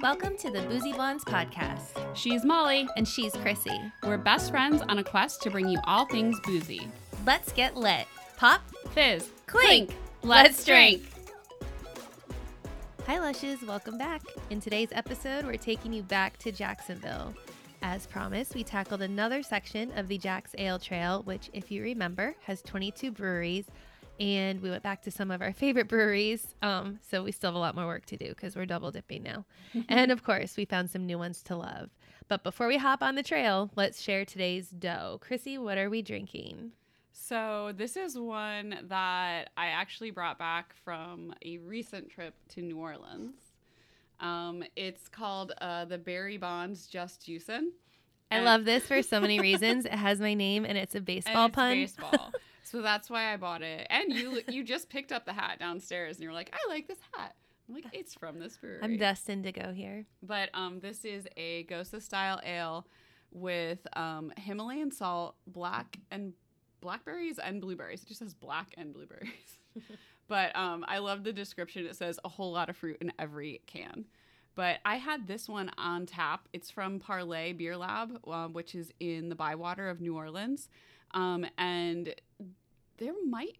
Welcome to the Boozy Blondes podcast. She's Molly. And she's Chrissy. We're best friends on a quest to bring you all things boozy. Let's get lit. Pop, fizz, clink. Let's drink. Hi, Lushes. Welcome back. In today's episode, we're taking you back to Jacksonville. As promised, we tackled another section of the Jax Ale Trail, which, if you remember, has 22 breweries. And we went back to some of our favorite breweries. Um, so we still have a lot more work to do because we're double dipping now. and of course, we found some new ones to love. But before we hop on the trail, let's share today's dough. Chrissy, what are we drinking? So, this is one that I actually brought back from a recent trip to New Orleans. Um, it's called uh, the Barry Bonds Just Juicin'. I love this for so many reasons. It has my name and it's a baseball it's pun. Baseball. so that's why I bought it. And you you just picked up the hat downstairs and you're like, I like this hat. I'm like, it's from this brewery. I'm destined to go here. But um, this is a Gose style ale with um, Himalayan salt, black and blackberries and blueberries. It just says black and blueberries. but um, I love the description. It says a whole lot of fruit in every can. But I had this one on tap. It's from Parleaux Beer Lab, uh, which is in the Bywater of New Orleans. Um, and there might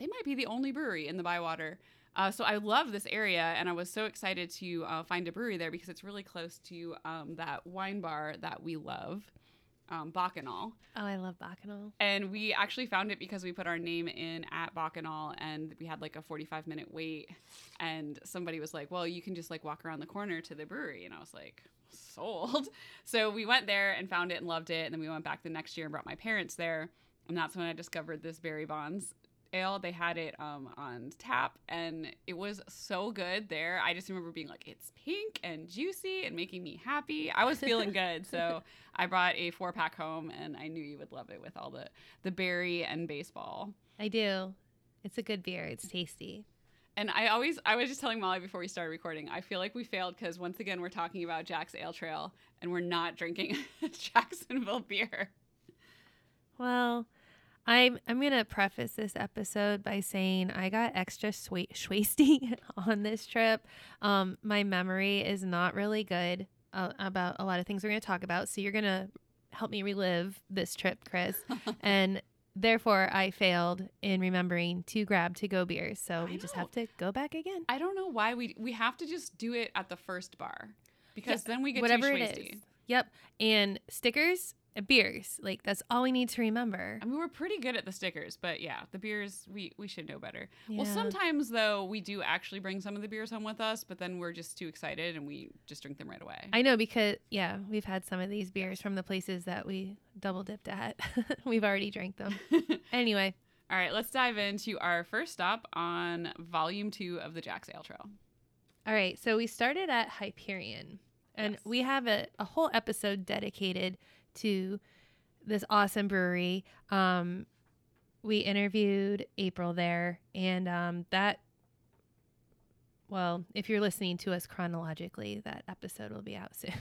they might be the only brewery in the Bywater. Uh, so I love this area, and I was so excited to uh, find a brewery there because it's really close to um, that wine bar that we love um, Bacchanal. Oh, I love Bacchanal. And we actually found it because we put our name in at Bacchanal and we had like a 45 minute wait. And somebody was like, well, you can just like walk around the corner to the brewery. And I was like, sold. So we went there and found it and loved it. And then we went back the next year and brought my parents there. And that's when I discovered this Barry Bonds ale. They had it um, on tap, and it was so good there. I just remember being like, it's pink and juicy and making me happy. I was feeling good, so I brought a four pack home, and I knew you would love it with all the the berry and baseball. I do. It's a good beer. It's tasty. And I always, I was just telling Molly before we started recording, I feel like we failed because once again, we're talking about Jax Ale Trail and we're not drinking Jacksonville beer. Well, I'm I'm gonna preface this episode by saying I got extra sweet schwasty on this trip. Um, my memory is not really good uh, about a lot of things we're gonna talk about, so you're gonna help me relive this trip, Chris, and therefore I failed in remembering to grab to go beers. So we just have to go back again. I don't know why we we have to just do it at the first bar because yeah, then we get whatever it is. Yep, and stickers beers. Like that's all we need to remember. I mean, we're pretty good at the stickers, but yeah, the beers we we should know better. Yeah. Well, sometimes though we do actually bring some of the beers home with us, but then we're just too excited and we just drink them right away. I know because yeah, we've had some of these beers from the places that we double dipped at. we've already drank them. anyway. All right, let's dive into our first stop on volume two of the Jax Ale Trail. All right, so we started at Hyperion, and yes. we have a, a whole episode dedicated to this awesome brewery. Um, we interviewed April there, and um, that, well, if you're listening to us chronologically, that episode will be out soon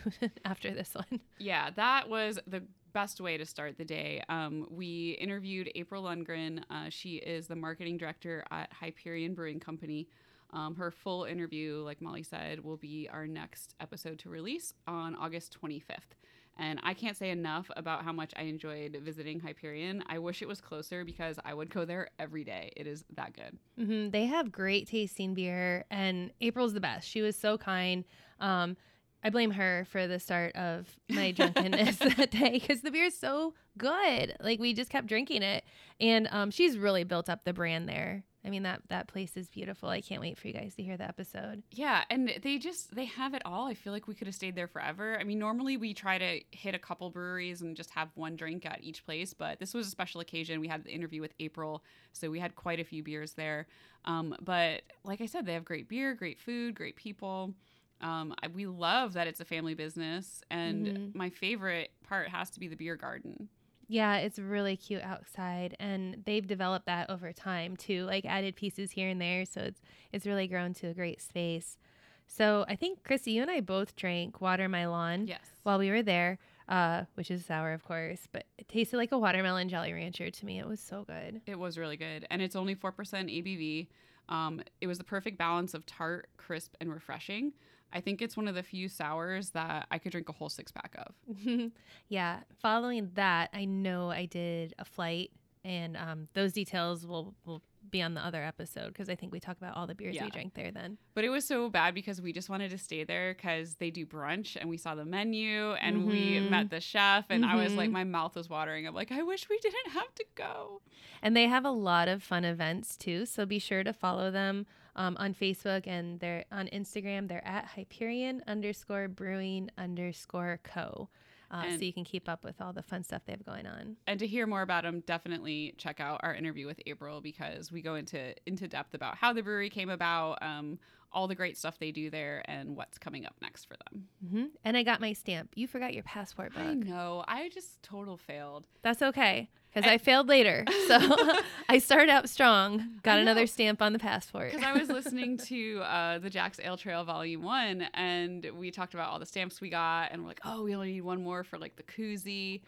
after this one. Yeah, that was the best way to start the day. Um, we interviewed April Lundgren. Uh, she is the marketing director at Hyperion Brewing Company. Um, her full interview, like Molly said, will be our next episode to release on August 25th. And I can't say enough about how much I enjoyed visiting Hyperion. I wish it was closer because I would go there every day. It is that good. Mm-hmm. They have great tasting beer, and April's the best. She was so kind. Um, I blame her for the start of my drunkenness that day because the beer is so good. Like we just kept drinking it, and um, she's really built up the brand there. I mean that that place is beautiful. I can't wait for you guys to hear the episode. Yeah, and they just they have it all. I feel like we could have stayed there forever. I mean, normally we try to hit a couple breweries and just have one drink at each place, but this was a special occasion. We had the interview with April, so we had quite a few beers there. Um, but like I said, they have great beer, great food, great people. Um, I, we love that it's a family business, and mm-hmm. my favorite part has to be the beer garden. Yeah, it's really cute outside and they've developed that over time too, like added pieces here and there, so it's it's really grown to a great space. So I think Chrissy, you and I both drank water Melon yes. while we were there, uh, which is sour, of course, but it tasted like a watermelon jelly rancher to me. It was so good. It was really good, and it's only four percent ABV. Um, it was the perfect balance of tart, crisp, and refreshing. I think it's one of the few sours that I could drink a whole six pack of. yeah. Following that, I know I did a flight, and um, those details will will be on the other episode because I think we talk about all the beers Yeah. we drank there then. But it was so bad because we just wanted to stay there because they do brunch and we saw the menu and we Mhm. met the chef and I was like, Mhm. my mouth was watering. I'm like, I wish we didn't have to go. And they have a lot of fun events too. So be sure to follow them um, on Facebook and they're on Instagram. They're at Hyperion underscore brewing underscore co. Uh, so you can keep up with all the fun stuff they have going on. And to hear more about them, definitely check out our interview with April because we go into into depth about how the brewery came about, um, all the great stuff they do there, and what's coming up next for them. Mm-hmm. And I got my stamp. You forgot your passport book. I know. I just total failed. That's okay because I failed later. So I started out strong, got another stamp on the passport. Because I was listening to uh, the Jax Ale Trail Volume One, and we talked about all the stamps we got, and we're like, oh, we only need one more for like the koozie.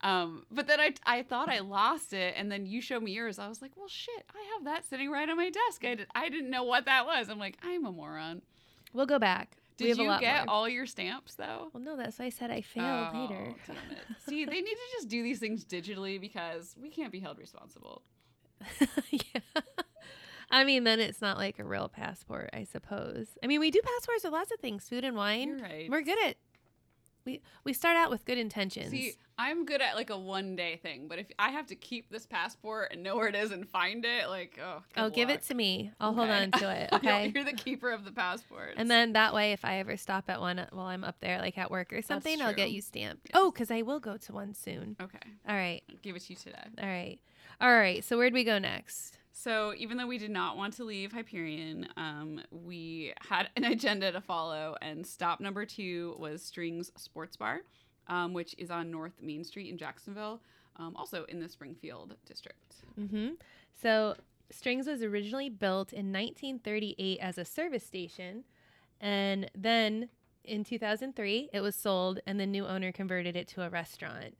Um, but then I, I thought I lost it, and then you showed me yours. I was like, well, shit, I have that sitting right on my desk. I, did, I didn't know what that was. I'm like, I'm a moron. we'll go back. Did you get more. all your stamps though? well, no, that's why I said I failed Oh, later. damn it. See, they need to just do these things digitally because we can't be held responsible. yeah. I mean, then it's not like a real passport, I suppose. I mean, we do passports with lots of things, food and wine. Right. We're good at. We we start out with good intentions. See, I'm good at like a one day thing, but if I have to keep this passport and know where it is and find it, like, oh, oh, give it to me. I'll hold on to it. Okay. You're the keeper of the passport. and then that way, if I ever stop at one while I'm up there, like at work or something, I'll get you stamped. Oh, because I will go to one soon. okay, All right. I'll give it to you today. All right. All right. So where'd we go next? So even though we did not want to leave Hyperion, um, we had an agenda to follow, and stop number two was Strings Sports Bar, um, which is on North Main Street in Jacksonville, um, also in the Springfield district. Mm-hmm. So Strings was originally built in 1938 as a service station, and then in 2003 it was sold, and the new owner converted it to a restaurant.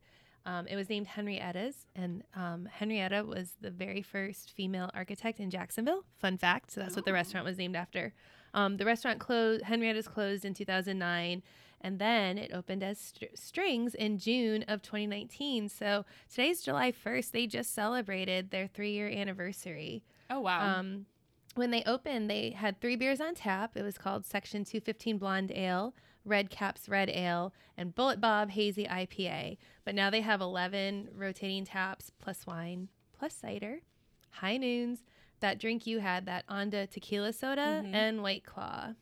Um, it was named Henrietta's, and um, Henrietta was the very first female architect in Jacksonville. Fun fact. So that's what the Oh. restaurant was named after. Um, the restaurant closed. Henrietta's closed in 2009, and then it opened as Str- Strings in June of 2019. So today's July 1st. They just celebrated their three-year anniversary. Oh wow! Um, when they opened, they had three beers on tap. It was called Section 215 Blonde Ale, Red Caps Red Ale, and Bullet Bob Hazy IPA. But now they have 11 rotating taps plus wine plus cider, high noons, that drink you had, that Onda tequila soda, Mhm. and White Claw.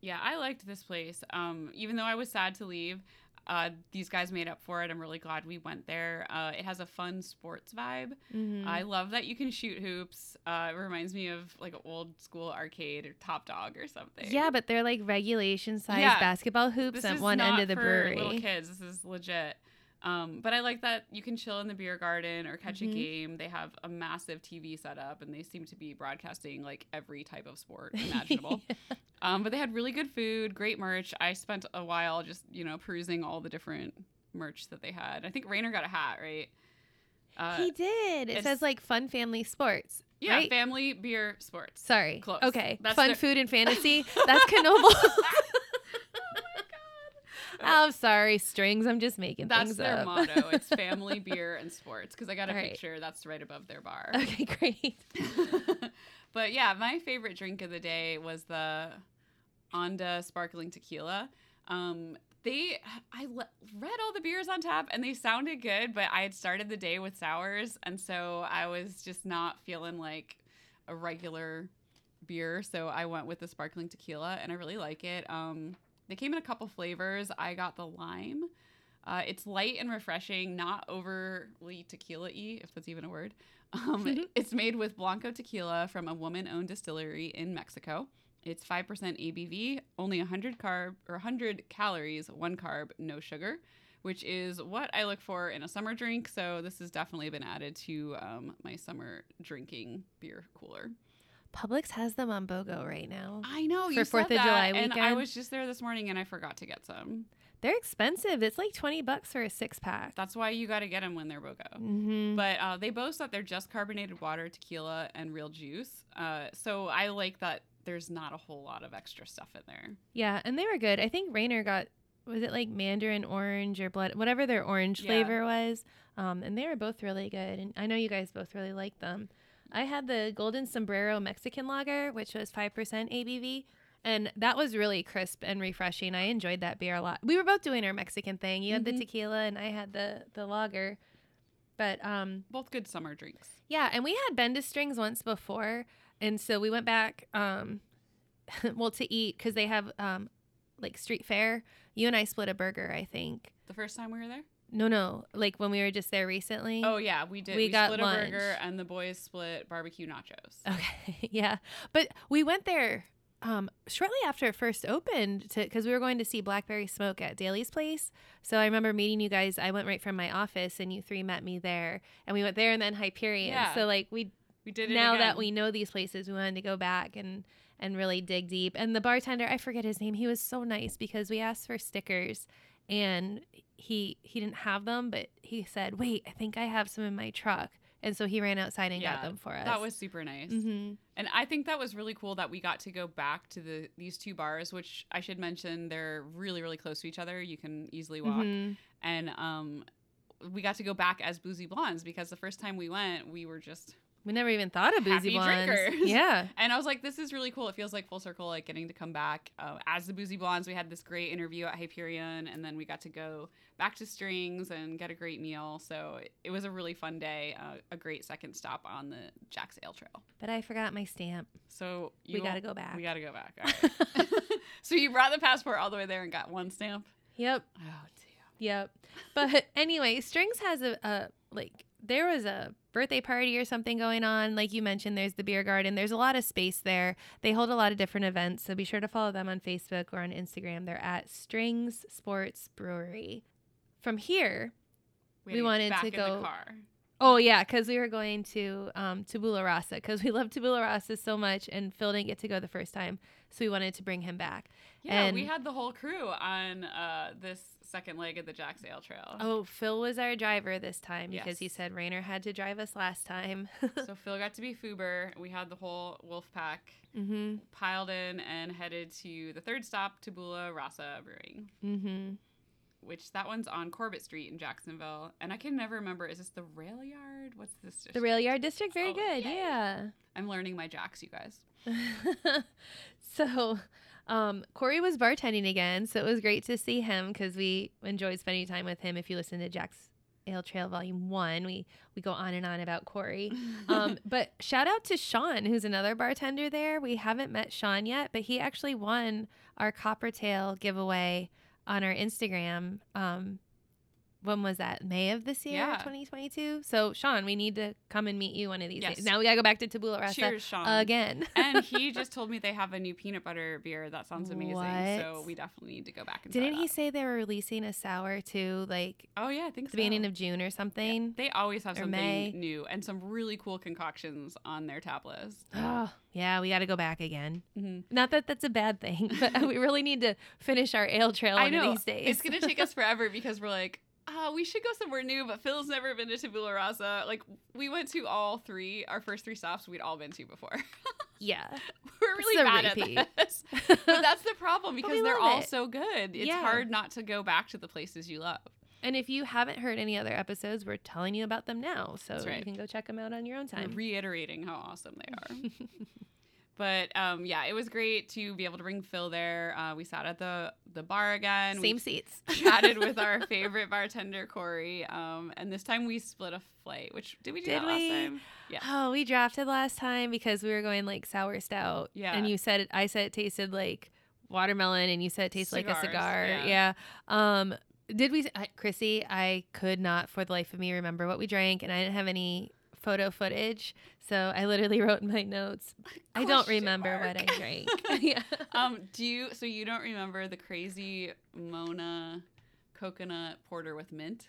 yeah, I liked this place. Um, even though I was sad to leave, uh, these guys made up for it. I'm really glad we went there. Uh, it has a fun sports vibe. Mhm. I love that you can shoot hoops. Uh, it reminds me of like an old school arcade or Top Dog or something. yeah, but they're like regulation size Yeah. basketball hoops this at one end of the for brewery. Little kids, this is legit. Um, but I like that you can chill in the beer garden or catch Mhm. a game. They have a massive TV set up, and they seem to be broadcasting like every type of sport imaginable. um, but they had really good food, great merch. I spent a while just you know perusing all the different merch that they had. I think Rainer got a hat, right? Uh, he did. It says like fun family sports. yeah, right? family beer sports. Sorry. Close. Okay. That's Fun their- food and fantasy. That's Knoble. Oh my God. I'm sorry, strings. I'm just making That's their up. motto. It's family, beer, and sports. Because I got a right. picture that's right above their bar. okay, great. but yeah, my favorite drink of the day was the Onda sparkling tequila. Um, they, I le- read all the beers on tap and they sounded good, but I had started the day with sours, and so I was just not feeling like a regular beer. So I went with the sparkling tequila, and I really like it. Um, they came in a couple flavors. I got the lime. Uh, it's light and refreshing, not overly tequila-y, if that's even a word. Um, it's made with Blanco tequila from a woman-owned distillery in Mexico. It's 5% ABV, only 100 carb or 100 calories, one carb, no sugar, which is what I look for in a summer drink. So this has definitely been added to um, my summer drinking beer cooler. Publix has them on BOGO right now. I know For you Fourth said of July that, and I was just there this morning and I forgot to get some. They're expensive. It's like 20 bucks for a six pack. That's why you got to get them when they're BOGO. Mm-hmm. But uh, they boast that they're just carbonated water, tequila, and real juice. Uh, so I like that there's not a whole lot of extra stuff in there. Yeah, and they were good. I think Rainer got was it like mandarin orange or blood whatever their orange Yeah. flavor was. Um, and they were both really good. And I know you guys both really liked them. I had the golden sombrero Mexican lager, which was five percent ABV. And that was really crisp and refreshing. I enjoyed that beer a lot. We were both doing our Mexican thing. You had the Mhm. tequila and I had the the lager. But um Both good summer drinks. yeah, and we had Bendis strings once before, and so we went back, um, well, to eat because they have um, like street fair. You and I split a burger, I think. The first time we were there? No, no, like when we were just there recently. Oh yeah, we did. We We, got split lunch. a burger and the boys split barbecue nachos. Okay, yeah, but we went there um, shortly after it first opened to because we were going to see Blackberry Smoke at Daily's place. So I remember meeting you guys. I went right from my office, and you three met me there, and we went there and then Hyperion. Yeah. So like we We did it now that we know these places, we wanted to go back and and really dig deep. And the bartender, I forget his name, he was so nice because we asked for stickers and he he didn't have them, but he said, "Wait, I think I have some in my truck." And so he ran outside and got them for us. That was super nice. hmm And I think that was really cool that we got to go back to the these two bars, which I should mention they're really really close to each other. You can easily walk, Mhm. and um, we got to go back as boozy blondes because the first time we went, we were just. We never even thought of boozy blondes. drinkers. Yeah. And I was like, this is really cool. It feels like full circle, like getting to come back uh, as the Boozy Blondes. We had this great interview at Hyperion, and then we got to go back to Strings and get a great meal. So it, was a really fun day, uh, a great second stop on the Jax Ale Trail. But I forgot my stamp. So We got to go back. We got to go back. All right. so you brought the passport all the way there and got one stamp. yep. Oh damn. Yep. But anyway, Strings has a, a like there was a birthday party or something going on. Like you mentioned, there's the beer garden. There's a lot of space there. They hold a lot of different events, so be sure to follow them on Facebook or on Instagram. They're at Strings Sports Brewery. From here, We get wanted back to in go- The car. Oh yeah, because we were going to um, Tabula Rasa because we love Tabula Rasa so much, and Phil didn't get to go the first time, so we wanted to bring him back. Yeah, we had the whole crew on uh, this second leg of the Jax Ale Trail. Oh, Phil was our driver this time because he said Rainer had to drive us last time. so Phil got to be Fuber. We had the whole wolf pack mm-hmm. piled in and headed to the third stop, Tabula Rasa Brewing, Mm-hmm. Which that one's on Corbett Street in Jacksonville. And I can never remember, is this the rail yard? What's this? The rail yard district, very Oh, good. yay. Yeah. I'm learning my Jacks, you guys. so, um, Corey was bartending again, so it was great to see him because we enjoyed spending time with him. If you listen to Jax Ale Trail Volume One, we we go on and on about Corey. Um, but shout out to Sean, who's another bartender there. We haven't met Sean yet, but he actually won our Coppertail giveaway on our Instagram. Um, when was that? May of this year, Yeah. 2022. So Sean, we need to come and meet you one of these Yes. days. Now we gotta go back to Tabula Rasa Cheers, Sean. again. and he just told me they have a new peanut butter beer. That sounds amazing. What? So we definitely need to go back and Didn't he say they were releasing a sour too, like Oh yeah, I think the so. beginning of June or something? They always have or something May. new and some really cool concoctions on their tab list. Oh, yeah, we got to go back again. Mm-hmm. Not that that's a bad thing, but we really need to finish our ale trail I one know of these days. it's gonna take us forever because we're like, uh, we should go somewhere new. But Phil's never been to Tabula Rasa. Like we went to all three, our first three stops we'd all been to before. yeah. we're really bad repeat. at this, but that's the problem because they're all it. so good. It's Yeah. hard not to go back to the places you love. And if you haven't heard any other episodes, we're telling you about them now. So That's you can go check them out on your own time. reiterating how awesome they are. But um, yeah, it was great to be able to bring Phil there. Uh, we sat at the the bar again. Same we seats. chatted with our favorite bartender Corey, um, and this time we split a flight. Which did we do Did that last time? Yeah. Oh, we drafted last time because we were going like sour stout. Yeah. And you said it, I said it tasted like watermelon and you said it tasted like a cigar. yeah. Yeah. Um did we I, Chrissy, I could not for the life of me remember what we drank and I didn't have any photo footage. So I literally wrote in my notes. I don't remember what I drank. yeah. Um, do you? So you don't remember the crazy Mona coconut porter with mint?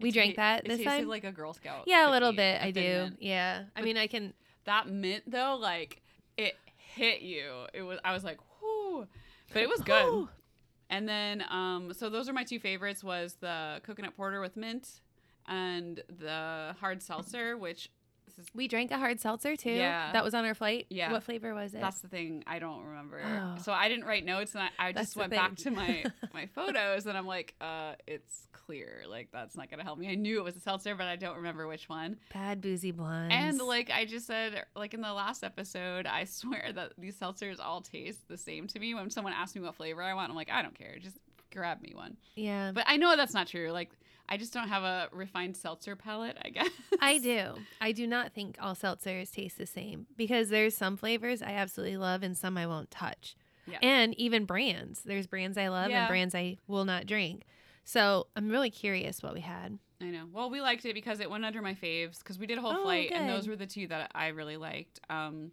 We It drank that it this tasted time? like a Girl Scout. Yeah, a little bit I do. mint. Yeah. I mean I can That mint though, like it hit you. It was. I was like, whoo, but it was good. And then, um, so those are my two favorites: was the coconut porter with mint and the hard seltzer, which is We drank a hard seltzer too. Yeah. That was on our flight. Yeah. What flavor was it? that's the thing. I don't remember. Oh. So I didn't write notes, and I, I just went back to my my photos, and I'm like, uh, it's clear. Like that's not gonna help me. I knew it was a seltzer, but I don't remember which one. Bad boozy blondes. And like I just said, like in the last episode, I swear that these seltzers all taste the same to me. When someone asks me what flavor I want, I'm like, I don't care. Just grab me one. yeah, But I know that's not true. Like I just don't have a refined seltzer palate, I guess. I do. I do not think all seltzers taste the same because there's some flavors I absolutely love and some I won't touch. Yeah. And even brands. There's brands I love Yeah. and brands I will not drink. So I'm really curious what we had. I know. Well, we liked it because it went under my faves because we did a whole Oh, flight, and those were the two that I really liked. Um,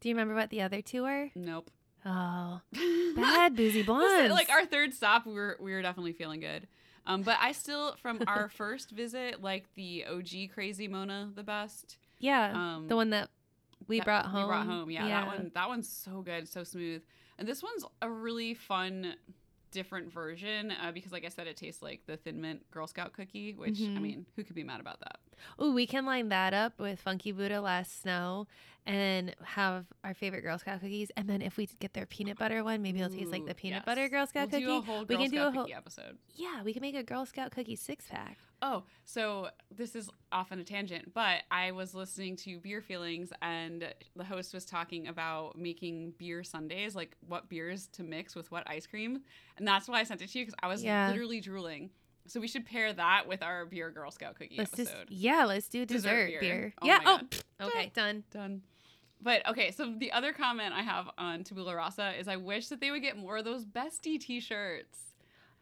Do you remember what the other two were? nope. Oh, bad boozy blondes. like our third stop, we were we were definitely feeling good. Um, but I still, from our first visit, like the OG Crazy Mona the best. yeah, Um, the one that we that brought home. We brought home, yeah, That one, that one's so good, so smooth. And this one's a really fun, different version uh, because, like I said, it tastes like the Thin Mint Girl Scout cookie. Which I Mhm. mean, who could be mad about that? Oh, we can line that up with Funky Buddha last snow and have our favorite Girl Scout cookies. And then if we get their peanut butter one, maybe it'll taste like the peanut yes. butter Girl Scout we'll cookie. Do a whole we Girl can do Scout a whole cookie episode. Yeah, we can make a Girl Scout cookie six pack. Oh, so this is off on a tangent, but I was listening to Beer Feelings and the host was talking about making beer sundaes, like what beers to mix with what ice cream. And that's why I sent it to you because I was Yeah. literally drooling. So we should pair that with our beer Girl Scout cookie Let's just episode. yeah, let's do Dessert dessert, beer. beer. Oh yeah. Oh, pfft, okay, done. Done. But okay, so the other comment I have on Tabula Rasa is I wish that they would get more of those bestie t-shirts.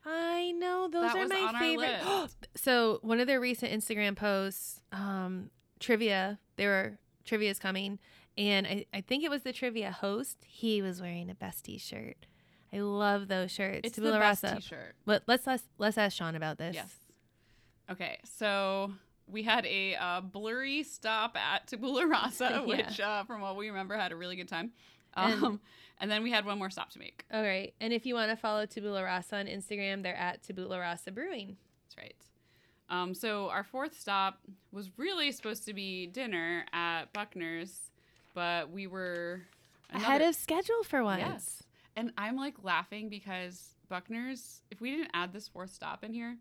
I know those That are my favorite. so one of their recent Instagram posts, um, trivia. There were trivia's coming, and I, I think it was the trivia host. He was wearing a bestie shirt. I love those shirts. It's Tabula the best Rasa. t-shirt. But let's let's let's ask Sean about this. Yes. Okay, so we had a uh, blurry stop at Tabula Rasa, Yeah. which, uh, from what we remember, had a really good time. And- Um, and then we had one more stop to make. All right. And if you want to follow Tabula Rasa on Instagram, they're at Tabula Rasa Brewing. That's right. Um, so our fourth stop was really supposed to be dinner at Buchner's, but we were Ahead of schedule for once. Yes. And I'm like laughing because Buchner's, if we didn't add this fourth stop in here,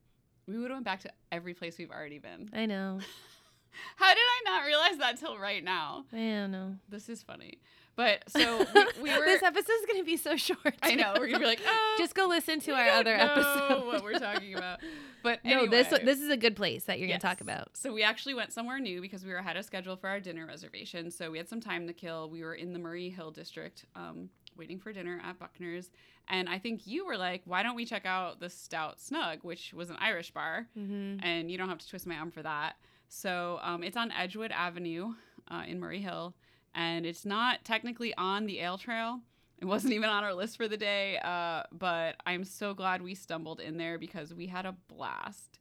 we would have went back to every place we've already been. I know. How did I not realize that till right now? I don't know. This is funny. But so we, we were. this episode's gonna be so short. I know we're gonna be like, oh, Just go listen to our other episode. What we're talking about? But no, this this is a good place that you're Yes. gonna talk about. So we actually went somewhere new because we were ahead of schedule for our dinner reservation. So we had some time to kill. We were in the Murray Hill district, um, waiting for dinner at Buchner's, and I think you were like, "Why don't we check out the Stout Snug, which was an Irish bar?" Mm-hmm. And you don't have to twist my arm for that. So um, it's on Edgewood Avenue uh, in Murray Hill, and it's not technically on the Ale Trail. It wasn't even on our list for the day, uh, but I'm so glad we stumbled in there because we had a blast.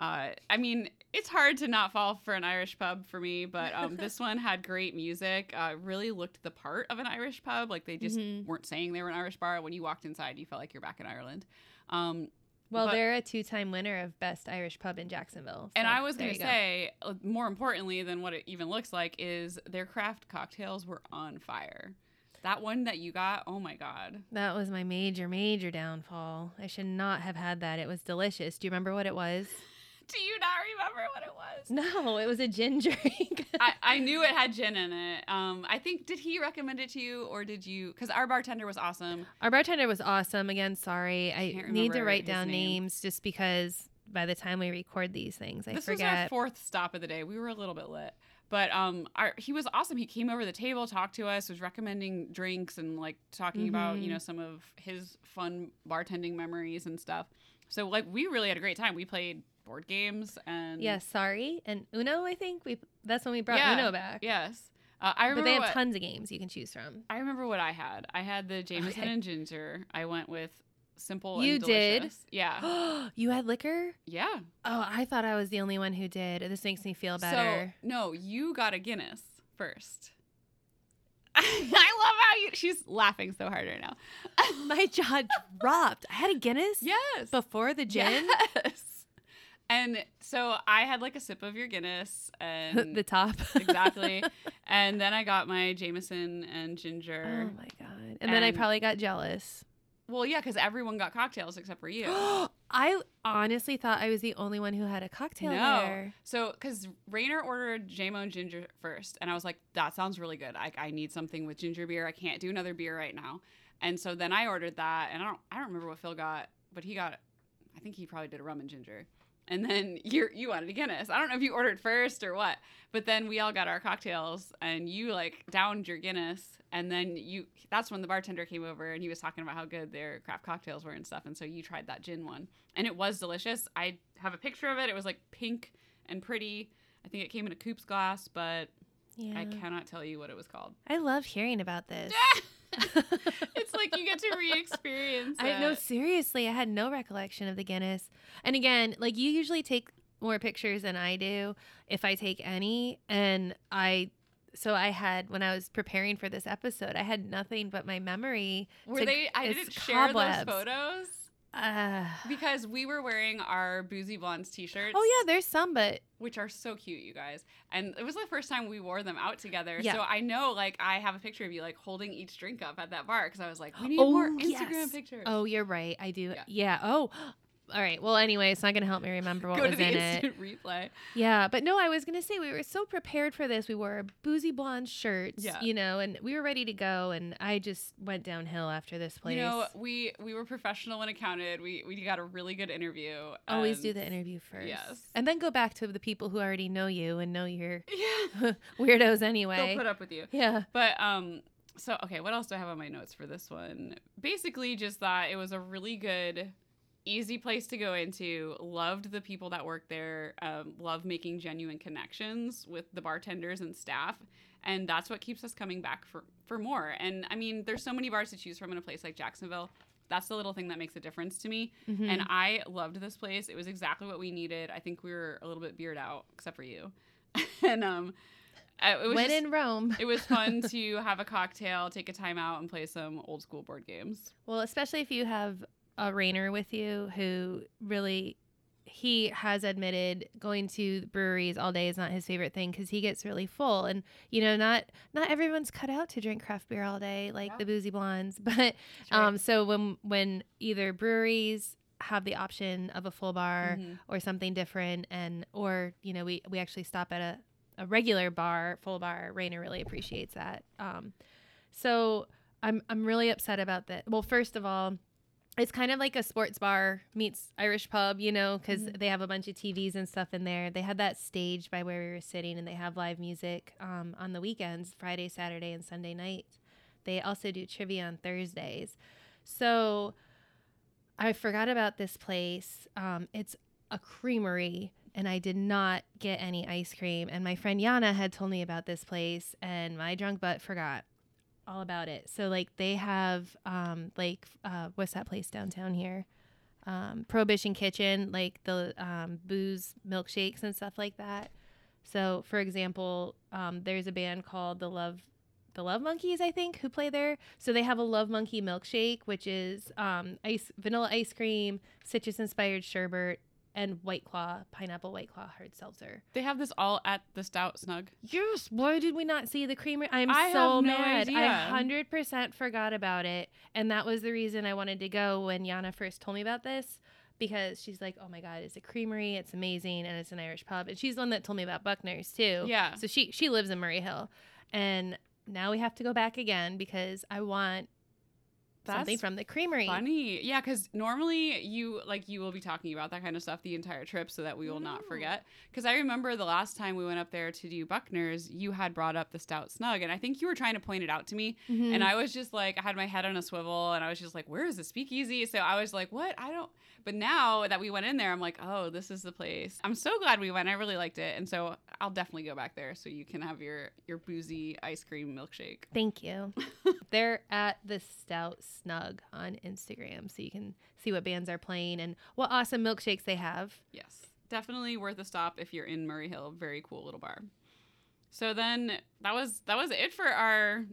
Uh, I mean, it's hard to not fall for an Irish pub for me, but um, this one had great music. Uh, really looked the part of an Irish pub. Like they just Mhm. weren't saying they were an Irish bar. When you walked inside, you felt like you're back in Ireland. Um, Well, But- they're a two-time winner of best Irish pub in Jacksonville. and I was going to you go. say, uh, more importantly than what it even looks like, is their craft cocktails were on fire. That one that you got, oh my God. that was my major, major downfall. I should not have had that. It was delicious. Do you remember what it was? Do you not remember what it was? No, it was a gin drink. I, I knew it had gin in it. Um, I think, did he recommend it to you or did you? Because our bartender was awesome. Our bartender was awesome. Again, sorry. I Can't need to write down name. names just because by the time we record these things, I forget. this was our fourth stop of the day. We were a little bit lit. But um, our, he was awesome. He came over the table, talked to us, was recommending drinks and like talking about you Mhm. know some of his fun bartending memories and stuff. So like we really had a great time. We played board games and Yes, sorry. And Uno, I think we that's when we brought Yeah, Uno back. yes. Uh, I But remember they have what, tons of games you can choose from. I remember what I had. I had the Jameson Okay. and ginger. I went with simple. You and did? Yeah, you had liquor? yeah. Oh, I thought I was the only one who did. This makes me feel better. So no, you got a Guinness first. I love how you. She's laughing so hard right now. My jaw dropped. I had a Guinness yes. before the gin. Yes. And so I had like a sip of your Guinness and the top. exactly. And then I got my Jameson and ginger. Oh my god! And, then I probably got jealous. Well, yeah, because everyone got cocktails except for you. I honestly thought I was the only one who had a cocktail No. there. So, because Rainer ordered JMO and ginger first, and I was like, that sounds really good. I, I need something with ginger beer. I can't do another beer right now. And so then I ordered that, and I don't I don't remember what Phil got, but he got, I think he probably did a rum and ginger. And then you you wanted a Guinness. I don't know if you ordered first or what, but then we all got our cocktails, and you like downed your Guinness, and then you that's when the bartender came over and he was talking about how good their craft cocktails were and stuff, and so you tried that gin one, and it was delicious. I have a picture of it. It was like pink and pretty. I think it came in a coupes glass, but Yeah. I cannot tell you what it was called. I love hearing about this. it's like you get to re-experience. I know it. seriously, I had no recollection of the Guinness. And again, like you usually take more pictures than I do if I take any and I so I had when I was preparing for this episode, I had nothing but my memory. Were they? I didn't share cobwebs. those photos Uh, because we were wearing our boozy blondes t-shirts. oh yeah, there's some, but which are so cute, you guys. And it was the first time we wore them out together. Yeah. So I know, like, I have a picture of you like holding each drink up at that bar because I was like, we need Oh, more Instagram yes. pictures. oh, you're right. I do. Yeah. Yeah. Oh. All right. Well, anyway, it's not going to help me remember what Go was to the in it. instant replay. Yeah, but no, I was gonna say we were so prepared for this. We wore a boozy blonde shirts, Yeah. you know, and we were ready to go. And I just went downhill after this place. You know, we we were professional when it counted. We we got a really good interview. always do the interview first, yes. and then go back to the people who already know you and know you're Yeah. weirdos They'll anyway. put up with you. yeah, But um so okay, what else do I have on my notes for this one? Basically just that it was a really good easy place to go into. Loved the people that work there. Um loved making genuine connections with the bartenders and staff. And that's what keeps us coming back for for more. And I mean, there's so many bars to choose from in a place like Jacksonville. That's the little thing that makes a difference to me. Mhm. And I loved this place. It was exactly what we needed. I think we were a little bit beard out, except for you. and um, it was when just- in Rome. it was fun to have a cocktail, take a time out, and play some old school board games. Well, especially if you have a Rainer with you who really he has admitted going to breweries all day is not his favorite thing because he gets really full and you know not not everyone's cut out to drink craft beer all day like Yeah. the boozy blondes but um so when when either breweries have the option of a full bar Mhm. or something different and or you know we we actually stop at a, a regular bar full bar Rainer really appreciates that um so I'm I'm really upset about that well first of all it's kind of like a sports bar meets Irish pub, you know, because Mhm. they have a bunch of TVs and stuff in there. They had that stage by where we were sitting, and they have live music um, on the weekends, Friday, Saturday, and Sunday night. They also do trivia on Thursdays. So I forgot about this place. Um, it's a creamery, and I did not get any ice cream. And my friend Yana had told me about this place, and my drunk butt forgot all about it. So like they have um like uh what's that place downtown here? Um Prohibition Kitchen, like the um booze milkshakes and stuff like that. So for example, um there's a band called the Love the Love Monkeys, I think, who play there. So they have a Love Monkey milkshake, which is um ice vanilla ice cream, citrus inspired sherbet, and White Claw, pineapple White Claw hard seltzer. They have this all at the Stout Snug. Yes. Why did we not see the creamer? I'm I so no mad. idea. I hundred percent forgot about it, and that was the reason I wanted to go when Yana first told me about this. Because she's like, oh my god, it's a creamery, it's amazing, and it's an Irish pub. And she's the one that told me about Buchner's too. Yeah. So she she lives in Murray Hill, and now we have to go back again because I want something from the creamery. Funny. Yeah, because normally you like you will be talking about that kind of stuff the entire trip so that we will not forget. Because I remember the last time we went up there to do Buchner's, you had brought up the Stout Snug, and I think you were trying to point it out to me. Mhm. And I was just like, I had my head on a swivel, and I was just like, "Where is the speakeasy?" So I was like, "What? I don't." But now that we went in there, I'm like, "Oh, this is the place." I'm so glad we went. I really liked it, and so I'll definitely go back there so you can have your your boozy ice cream milkshake. Thank you. They're at the Stout Snug on Instagram, so you can see what bands are playing and what awesome milkshakes they have. Yes, definitely worth a stop if you're in Murray Hill. Very cool little bar. So then that was that was it for our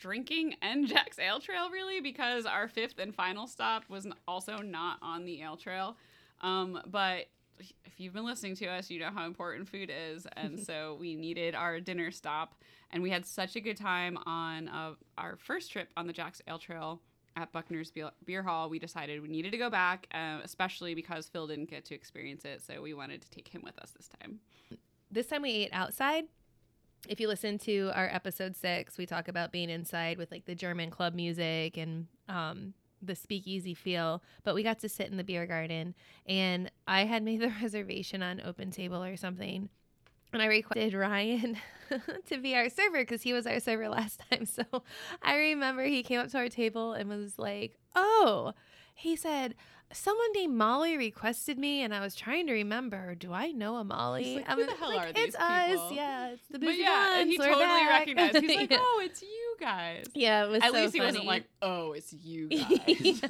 drinking and Jax Ale Trail, really, because our fifth and final stop was also not on the Ale Trail. Um, but if you've been listening to us, you know how important food is. And so we needed our dinner stop. And we had such a good time on uh, our first trip on the Jax Ale Trail at Buchner's Beer, Beer Hall. We decided we needed to go back, uh, especially because Phil didn't get to experience it. So we wanted to take him with us this time. This time we ate outside. If you listen to our episode six, we talk about being inside with like the German club music and um, the speakeasy feel, but we got to sit in the beer garden and I had made the reservation on Open Table or something. And I requested Ryan to be our server because he was our server last time. So I remember he came up to our table and was like, Oh, he said, Someone named Molly requested me, and I was trying to remember. Do I know a Molly? like, "Who the hell like, are it's these us. Yeah, it's the But bougie yeah, and he totally back. recognized. He's like, Yeah. "Oh, it's you guys." Yeah, it was At so least he wasn't like, "Oh, it's you guys."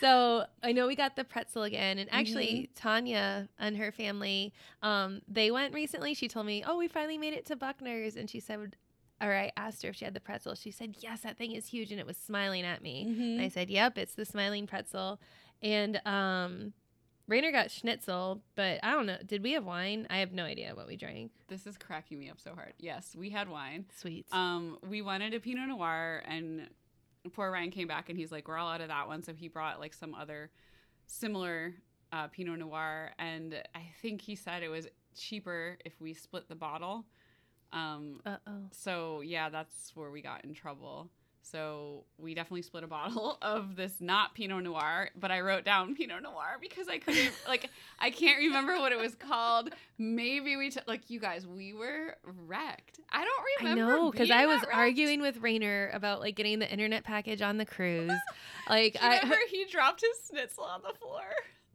so I know we got the pretzel again, and actually Mm-hmm. Tanya and her family, um, they went recently. She told me, "Oh, we finally made it to Buchner's," and she said, "Or I asked her if she had the pretzel. She said, "Yes, that thing is huge," and it was smiling at me. And I said, "Yep, it's the smiling pretzel." And um, Rainer got schnitzel, but I don't know. Did we have wine? I have no idea what we drank. this is cracking me up so hard. Yes, we had wine. Sweet. Um, we wanted a Pinot Noir, and poor Ryan came back and he's like, "We're all out of that one," so he brought like some other similar uh, Pinot Noir, and I think he said it was cheaper if we split the bottle. Um, uh oh. so yeah, that's where we got in trouble. So we definitely split a bottle of this not Pinot Noir, but I wrote down Pinot Noir because I couldn't like I can't remember what it was called. Maybe we took like you guys, we were wrecked. I don't I remember. know because I was wrecked. arguing with Rainer about like getting the internet package on the cruise. like I remember he dropped his schnitzel on the floor?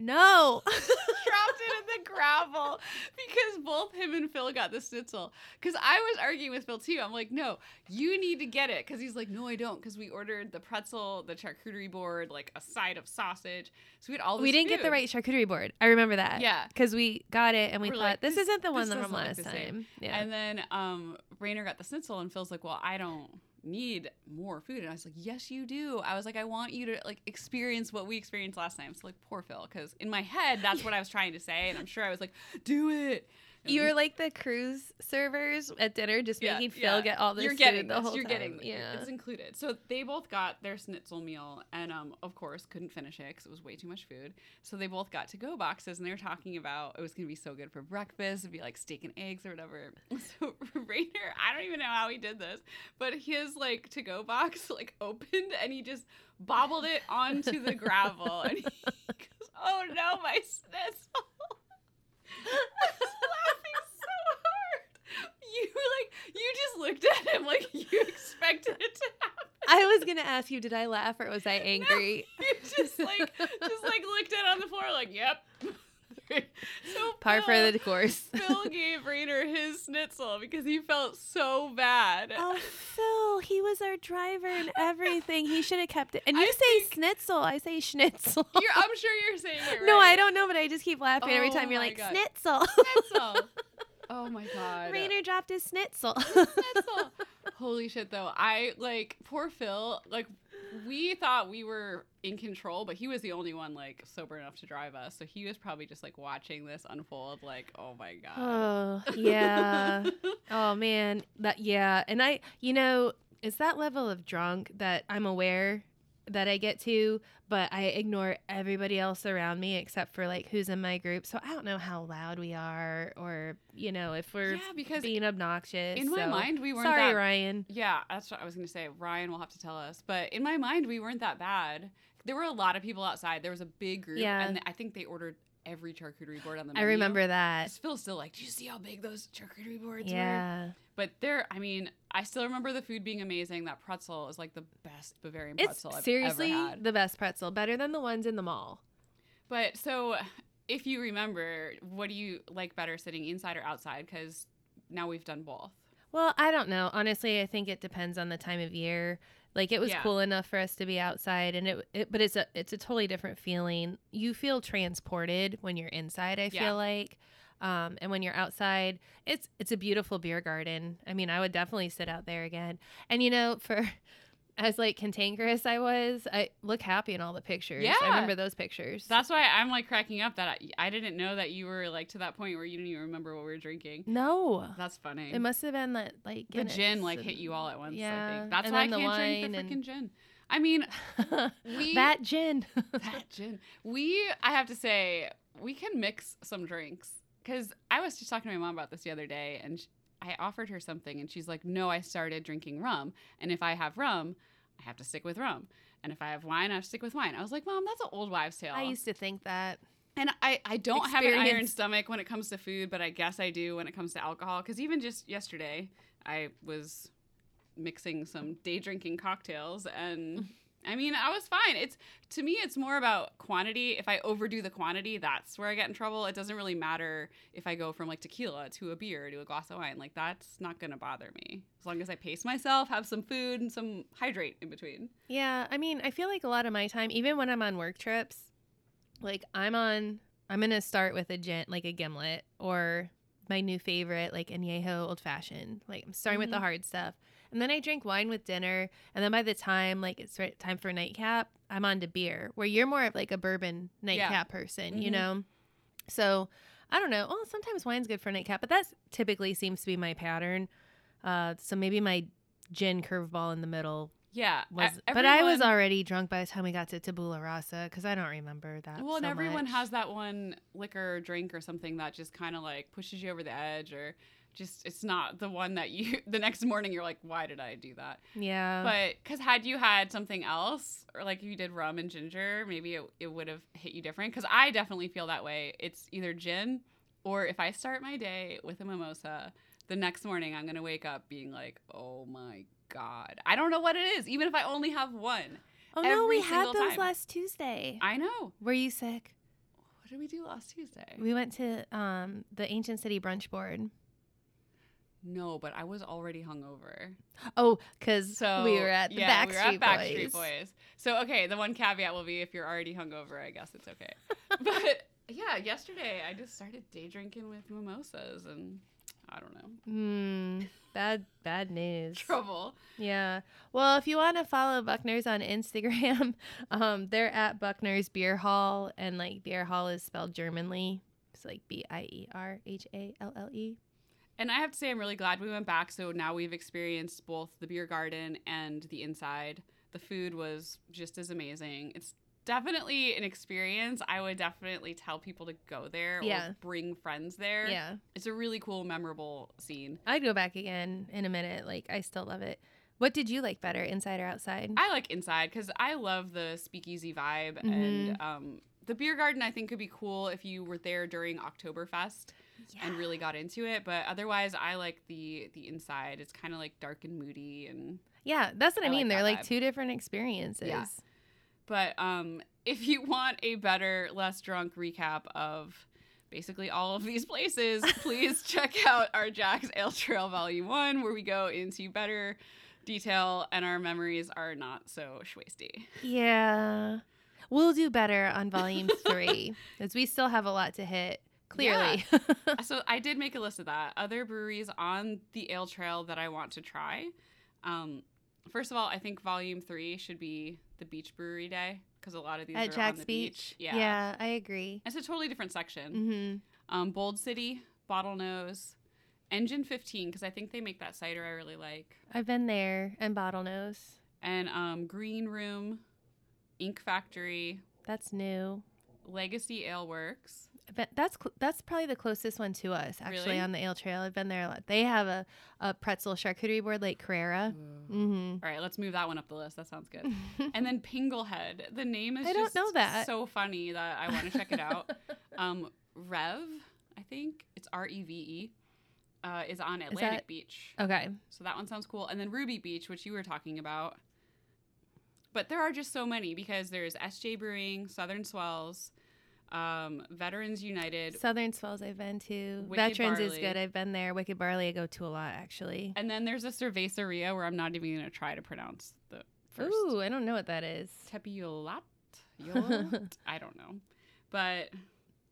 No. dropped it in the gravel because both him and Phil got the schnitzel. Because I was arguing with Phil too. I'm like, no, you need to get it. Because he's like, no, I don't. Because we ordered the pretzel, the charcuterie board, like a side of sausage. So we had all this we didn't get the right charcuterie board. I remember that. Yeah. because we got it and we We're thought like, this, this- isn't the one from last the same. time. Yeah. And then um, Rainer got the schnitzel, and Phil's like, well, I don't need more food. And I was like, yes, you do. I was like, I want you to like experience what we experienced last time. So like, poor Phil, because in my head, that's what I was trying to say, and I'm sure I was like, do it. You were like the cruise servers at dinner, just Yeah, making Phil yeah. get all this You're food getting the this. whole You're time. getting yeah. it's included. So they both got their schnitzel meal, and um, of course, couldn't finish it because it was way too much food. So they both got to go boxes, and they were talking about it was gonna be so good for breakfast. It'd be like steak and eggs or whatever. So Rainer, I don't even know how he did this, but his like to go box like opened, and he just bobbled it onto the gravel, and he goes, "Oh no, my schnitzel!" I was laughing so hard. You like you just looked at him like you expected it to happen. I was gonna ask you, did I laugh or was I angry? You just like just like looked at on the floor like, yep. so Par for the course. Phil gave Rainer his schnitzel because he felt so bad. Oh, Phil, he was our driver and everything. He should have kept it. And you I say schnitzel, I say schnitzel. You're, I'm sure you're saying it right. No, I don't know, but I just keep laughing every Oh time you're oh like God. schnitzel. Schnitzel. Oh my god. Rainer dropped his schnitzel. Schnitzel. Holy shit though. I like poor Phil, like we thought we were in control, but he was the only one like sober enough to drive us. So he was probably just like watching this unfold like, "Oh my god." oh yeah. Oh man, that yeah. And I, you know, it's that level of drunk that I'm aware that I get to, but I ignore everybody else around me except for like who's in my group. So I don't know how loud we are, or you know, if we're yeah, because being obnoxious. in my mind we weren't sorry, that Ryan. Yeah, that's what I was going to say. Ryan will have to tell us. But in my mind we weren't that bad. There were a lot of people outside. There was a big group Yeah. and I think they ordered every charcuterie board on the I remember that. Phil's still like, "Do you see how big those charcuterie boards were?" But there, I mean, I still remember the food being amazing. That pretzel is like the best Bavarian it's pretzel I've seriously ever had. the best pretzel, better than the ones in the mall. But so, if you remember, what do you like better, sitting inside or outside? Because now we've done both. Well, I don't know. Honestly, I think it depends on the time of year. Like it was Yeah. cool enough for us to be outside, and it, it, but it's a it's a totally different feeling. You feel transported when you're inside. I Yeah. feel like, um, and when you're outside, it's it's a beautiful beer garden. I mean, I would definitely sit out there again. And you know, for as like cantankerous I was, I look happy in all the pictures. Yeah. I remember those pictures. That's why I'm like cracking up that I, I didn't know that you were like to that point where you didn't even remember what we were drinking. no. That's funny. It must have been that like the gin like and- hit you all at once. I Yeah, think that's and why I can't drink the freaking gin. I mean, we that gin. that gin. We, I have to say, we can mix some drinks because I was just talking to my mom about this the other day, and sh I offered her something, and she's like, "No, I started drinking rum, and if I have rum, I have to stick with rum, and if I have wine, I have to stick with wine." I was like, "Mom, that's an old wives' tale." I used to think that. And I, I don't have an iron stomach when it comes to food, but I guess I do when it comes to alcohol. Because even just yesterday, I was mixing some day drinking cocktails, and I mean, I was fine. It's to me, it's more about quantity. If I overdo the quantity, that's where I get in trouble. It doesn't really matter if I go from like tequila to a beer to a glass of wine. Like that's not gonna bother me as long as I pace myself, have some food, and some hydrate in between. Yeah, I mean, I feel like a lot of my time, even when I'm on work trips, like I'm on, I'm gonna start with a gin, like a gimlet, or my new favorite, like añejo old fashioned. Like I'm starting with the Mhm. hard stuff, and then I drink wine with dinner, and then by the time like it's right, time for nightcap, I'm on to beer. Where you're more of like a bourbon nightcap person, you Mhm. know. So I don't know. Well, sometimes wine's good for nightcap, but that typically seems to be my pattern. Uh, so maybe my gin curveball in the middle Yeah, was, e- but I was already drunk by the time we got to Tabula Rasa because I don't remember that. Well, and everyone much. has that one liquor drink or something that just kind of like pushes you over the edge, or just it's not the one that you the next morning you're like, why did I do that? Yeah, But because had you had something else, or like you did rum and ginger, maybe it, it would have hit you different. Because I definitely feel that way. It's either gin, or if I start my day with a mimosa, the next morning I'm gonna wake up being like, oh my god, I don't know what it is, even if I only have one. oh no, we had those time. last Tuesday. I know. Were you sick? What did we do last Tuesday? We went to um the Ancient City brunch board. No, but I was already hungover. Oh, because So we were at the yeah, Backstreet we were at Backstreet Boys. Boys. So okay, the one caveat will be if you're already hungover, I guess it's okay. but yeah, yesterday I just started day drinking with mimosas, and I don't know Hmm. Bad, bad news. trouble. Yeah. Well, if you want to follow Buchner's on Instagram, um, they're at Buchner's Beer Hall, and like beer hall is spelled Germanly. It's like B I E R H A L L E. And I have to say, I'm really glad we went back. So now we've experienced both the beer garden and the inside. The food was just as amazing. It's definitely an experience. I would definitely tell people to go there Yeah. or bring friends there. Yeah. It's a really cool, memorable scene. I'd go back again in a minute. Like I still love it. What did you like better, inside or outside? I like inside because I love the speakeasy vibe, Mm-hmm. and um, the beer garden I think could be cool if you were there during Oktoberfest and really got into it. But otherwise, I like the the inside. It's kind of like dark and moody, and Yeah, that's what I, I like mean. They're like vibe. two different experiences. Yeah. but um, if you want a better, less drunk recap of basically all of these places, please check out our Jax Ale Trail Volume One, where we go into better detail and our memories are not so schwasty. Yeah. We'll do better on volume three because we still have a lot to hit. Clearly. so I did make a list of that. Other breweries on the ale trail that I want to try. Um, first of all, I think volume three should be the beach brewery day because a lot of these are At on the Beach. beach. Yeah. I agree. It's a totally different section. Mm-hmm. Um, Bold City, Bottlenose, Engine 15 because I think they make that cider I really like, I've been there and Bottlenose. and um, Green Room, Ink Factory, That's new. Legacy Ale Works. But that's cl- that's probably the closest one to us actually Really? on the ale trail. I've been there a lot. They have a, a pretzel charcuterie board like Carrera. Mm-hmm. All right, let's move that one up the list. That sounds good. and then Pinglehead. The name is I don't just know that. so funny that I want to check it out. um, Rev, I think it's R E V E, uh, is on Atlantic that- Beach. okay. So that one sounds cool. And then Ruby Beach, which you were talking about. But there are just so many because there's SJ Brewing, Southern Swells, um, Veterans United, Southern Swells I've been to. Wicked Veterans is good. I've been there. Wicked Barley I go to a lot actually. and then there's a Cerveceria where I'm not even going to try to pronounce the first. Ooh, I don't know what that is. Tepiolat? I don't know. But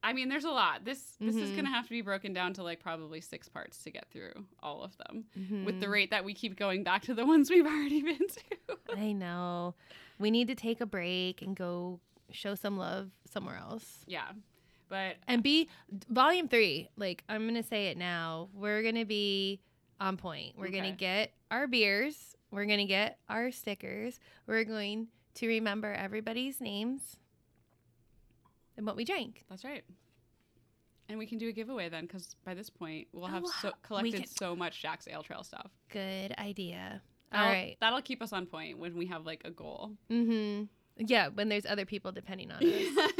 I mean, there's a lot. This this is Mhm. gonna have to be broken down to like probably six parts to get through all of them. With the Mhm. rate that we keep going back to the ones we've already been to. I know. We need to take a break and go show some love somewhere else. yeah, but And be volume three. Like I'm gonna say it now. We're gonna be on point. We're gonna get our beers. We're gonna get our stickers. We're going to remember everybody's names and what we drank. that's right. And we can do a giveaway then, because by this point we'll Oh, have wow. so, collected so much Jax Ale Trail stuff. Good idea. All right. that'll keep us on point when we have like a goal. Mm-hmm. Yeah, when there's other people depending on us.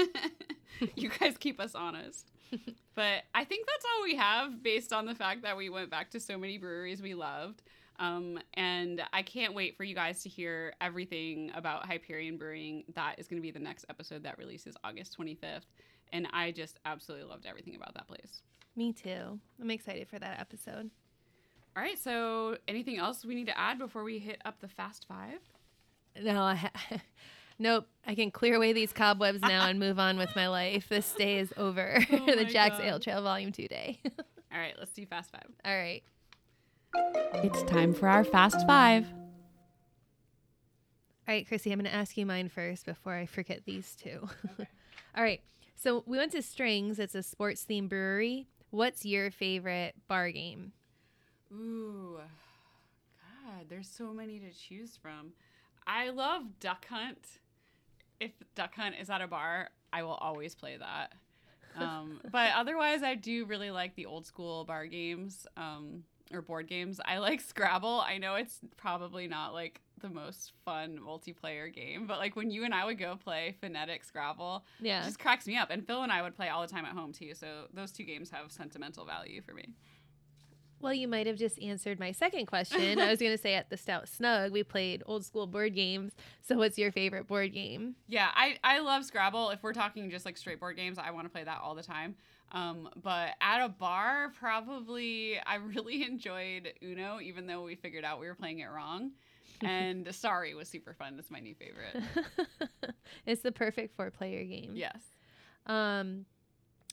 you guys keep us honest. but I think that's all we have based on the fact that we went back to so many breweries we loved. Um, and I can't wait for you guys to hear everything about Hyperion Brewing. That is going to be the next episode that releases August 25th. And I just absolutely loved everything about that place. Me too. I'm excited for that episode. All right, so anything else we need to add before we hit up the Fast Five? No, I ha- nope. I can clear away these cobwebs now and move on with my life. This day is over. Oh the Jax God. Ale Trail Volume Two day. All right, let's do Fast Five. All right. It's time for our Fast Five. All right, Chrissy, I'm going to ask you mine first before I forget these two. All right. So we went to Strings. It's a sports themed brewery. What's your favorite bar game? Ooh, God, there's so many to choose from. I love Duck Hunt. If Duck Hunt is at a bar, I will always play that. Um, but otherwise, I do really like the old school bar games um, or board games. I like Scrabble. I know it's probably not like the most fun multiplayer game, but like when you and I would go play phonetic Scrabble, Yeah. it just cracks me up. And Phil and I would play all the time at home too. So those two games have sentimental value for me. Well, you might have just answered my second question. I was going to say at the Stout Snug, we played old school board games. So, what's your favorite board game? Yeah, I, I love Scrabble. If we're talking just like straight board games, I want to play that all the time. Um, but at a bar, probably I really enjoyed Uno, even though we figured out we were playing it wrong. And Sorry was super fun. It's my new favorite. it's the perfect four player game. Yes. Um,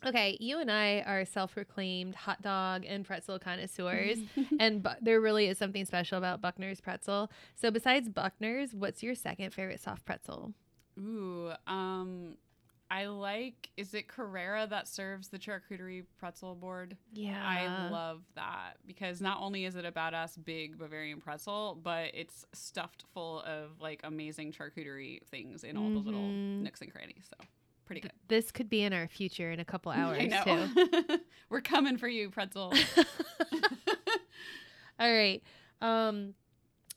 okay, you and I are self proclaimed hot dog and pretzel connoisseurs. and bu- there really is something special about Buchner's pretzel. So, besides Buchner's, what's your second favorite soft pretzel? Ooh, um, I like. Is it Carrera that serves the charcuterie pretzel board? Yeah. I love that because not only is it a badass big Bavarian pretzel, but it's stuffed full of like amazing charcuterie things in all the little Mhm. nooks and crannies. So pretty good. This could be in our future in a couple hours, too. We're coming for you, pretzel. All right. Um,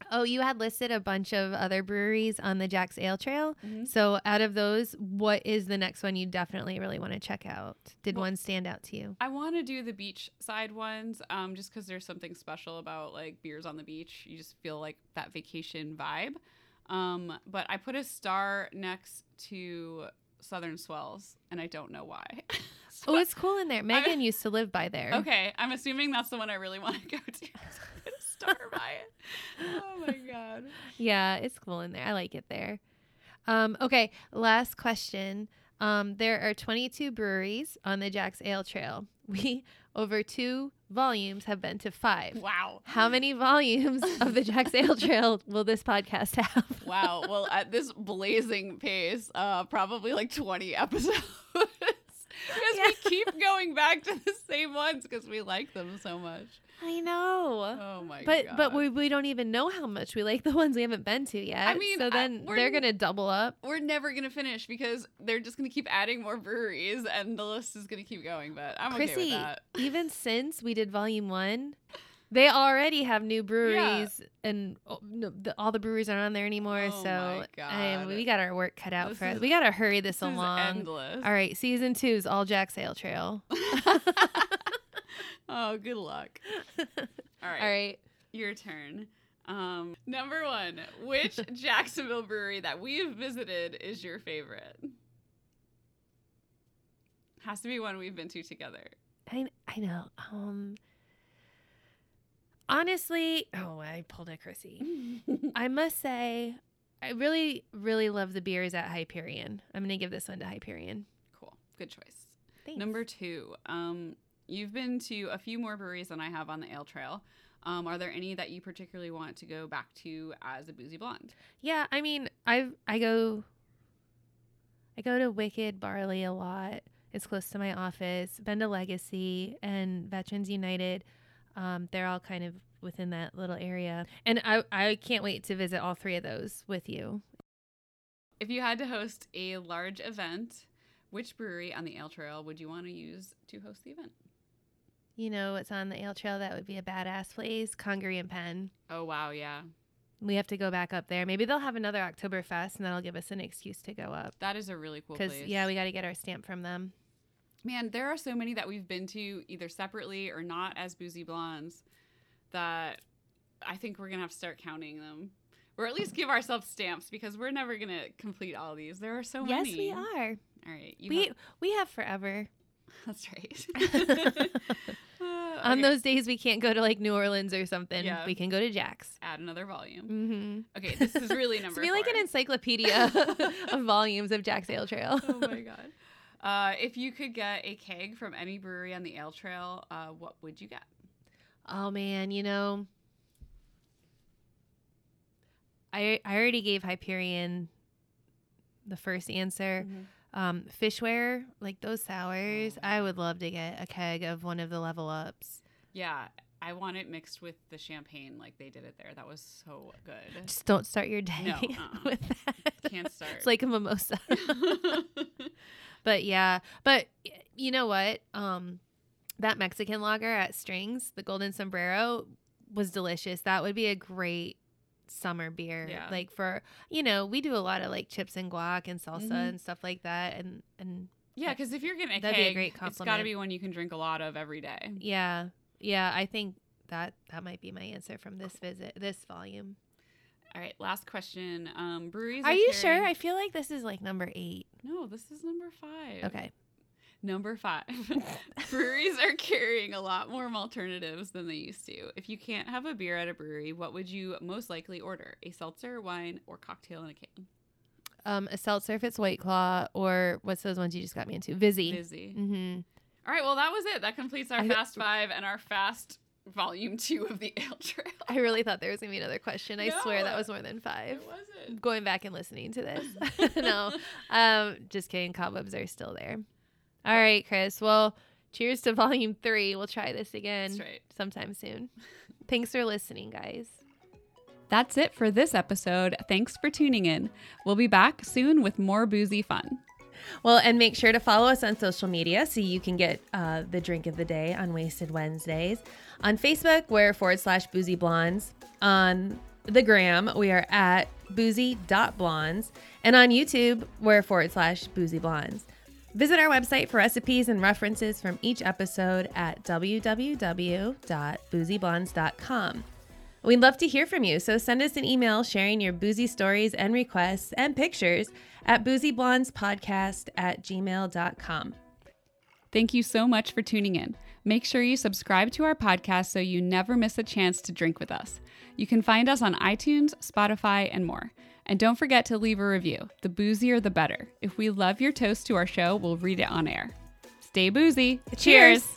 oh, you had listed a bunch of other breweries on the Jax Ale Trail. Mhm. So, out of those, what is the next one you definitely really want to check out? Did Well- one stand out to you? I want to do the beach side ones, um, just because there's something special about like beers on the beach. You just feel like that vacation vibe. Um, but I put a star next to Southern Swells, and I don't know why. So Oh, it's cool in there. Megan used to live by there. Okay, I'm assuming that's the one I really want to go to. Star by it. Oh my god. Yeah, it's cool in there. I like it there. Um, okay, last question. Um, there are 22 breweries on the Jax Ale Trail. We, over two volumes, have been to five. Wow. How many volumes of the Jax Ale Trail will this podcast have? Wow. Well, at this blazing pace, uh, probably like 20 episodes. because Yeah. we keep going back to the same ones because we like them so much. I know. Oh my but god. but we, we don't even know how much we like the ones we haven't been to yet. I mean, so then we're they're gonna double up. we're never gonna finish because they're just gonna keep adding more breweries and the list is gonna keep going. But I'm okay with Chrissy, that. even since we did volume one, they already have new breweries, and oh, no, the, all the breweries aren't on there anymore. Oh so my I- God. we got our work cut out This for us. We gotta hurry this, This is along. endless. All right, season two is all Jax Ale Trail. oh, good luck. All right. All right. Your turn. Um, number one, which Jacksonville brewery that we've visited is your favorite? Has to be one we've been to together. I I know. Um. Honestly, oh, I pulled a Chrissy. I must say, I really, really love the beers at Hyperion. I'm gonna give this one to Hyperion. cool. Good choice. Thanks. Number two, um, you've been to a few more breweries than I have on the Ale Trail. Um, are there any that you particularly want to go back to as a boozy blonde? Yeah, I mean, I I go I go to Wicked Barley a lot. It's close to my office. Bend a Legacy and Veterans United. Um, they're all kind of within that little area. And I I can't wait to visit all three of those with you. If you had to host a large event, which brewery on the Ale Trail would you want to use to host the event? You know what's on the Ale Trail that would be a badass place? Congaree and Penn. Oh wow, yeah, We have to go back up there. Maybe they'll have another Oktoberfest and that'll give us an excuse to go up. that is a really cool Because place. yeah, we got to get our stamp from them. Man, there are so many that we've been to either separately or not as boozy blondes that I think we're gonna have to start counting them. Or at least give ourselves stamps because we're never gonna complete all these. There are so yes, many. Yes, we are. All right. We have- we have forever. that's right. Uh, On those days we can't go to like New Orleans or something. Yeah. We can go to Jax. add another volume. Mm-hmm. Okay, this is really number. It's be like an encyclopedia of volumes of Jax Ale Trail. oh my god. Uh, if you could get a keg from any brewery on the Ale Trail, uh, what would you get? Oh man, you know, I I already gave Hyperion the first answer. Um, Fishweir, like those sours, Oh. I would love to get a keg of one of the level ups. Yeah, I want it mixed with the champagne like they did it there. That was so good. Just don't start your day No, uh-uh. with that. Can't start. It's like a mimosa. But yeah, but you know what? Um, that Mexican lager at Strings, the Golden Sombrero, was delicious. That would be a great summer beer. Yeah. Like for you know, we do a lot of like chips and guac and salsa Mhm. and stuff like that, and and yeah, because if you're getting a That'd be a great it's got to be one you can drink a lot of every day. yeah, yeah. I think that that might be my answer from this visit, this volume. All right, last question. Um, breweries. Are you sure? I feel like this is like number eight. No, this is number five. Okay. Number five. Breweries are carrying a lot more alternatives than they used to. If you can't have a beer at a brewery, what would you most likely order? A seltzer, wine, or cocktail in a can? Um, a seltzer if it's White Claw, or what's those ones you just got me into? Vizzy. Busy. Mm-hmm. All right, well, that was it. That completes our I- Fast Five and our Fast Volume Two of the Ale Trail. I really thought there was gonna be another question. I swear that was more than five. It wasn't. Going back and listening to this. no, um, just kidding. Cobwebs are still there. All right, Chris. Well, cheers to volume three. We'll try this again right. sometime soon. Thanks for listening, guys. That's it for this episode. Thanks for tuning in. We'll be back soon with more boozy fun. Well, and make sure to follow us on social media so you can get uh, the drink of the day on Wasted Wednesdays. On Facebook, we're forward slash boozy blondes. On the gram, we are at boozy.blondes. And on YouTube, we're forward slash boozy blondes. Visit our website for recipes and references from each episode at www.boozyblondes.com. We'd love to hear from you, so send us an email sharing your boozy stories and requests and pictures at boozyblondespodcast at gmail.com. Thank you so much for tuning in. Make sure you subscribe to our podcast so you never miss a chance to drink with us. You can find us on iTunes, Spotify, and more. And don't forget to leave a review. The boozier, the better. If we love your toast to our show, we'll read it on air. Stay boozy. Cheers.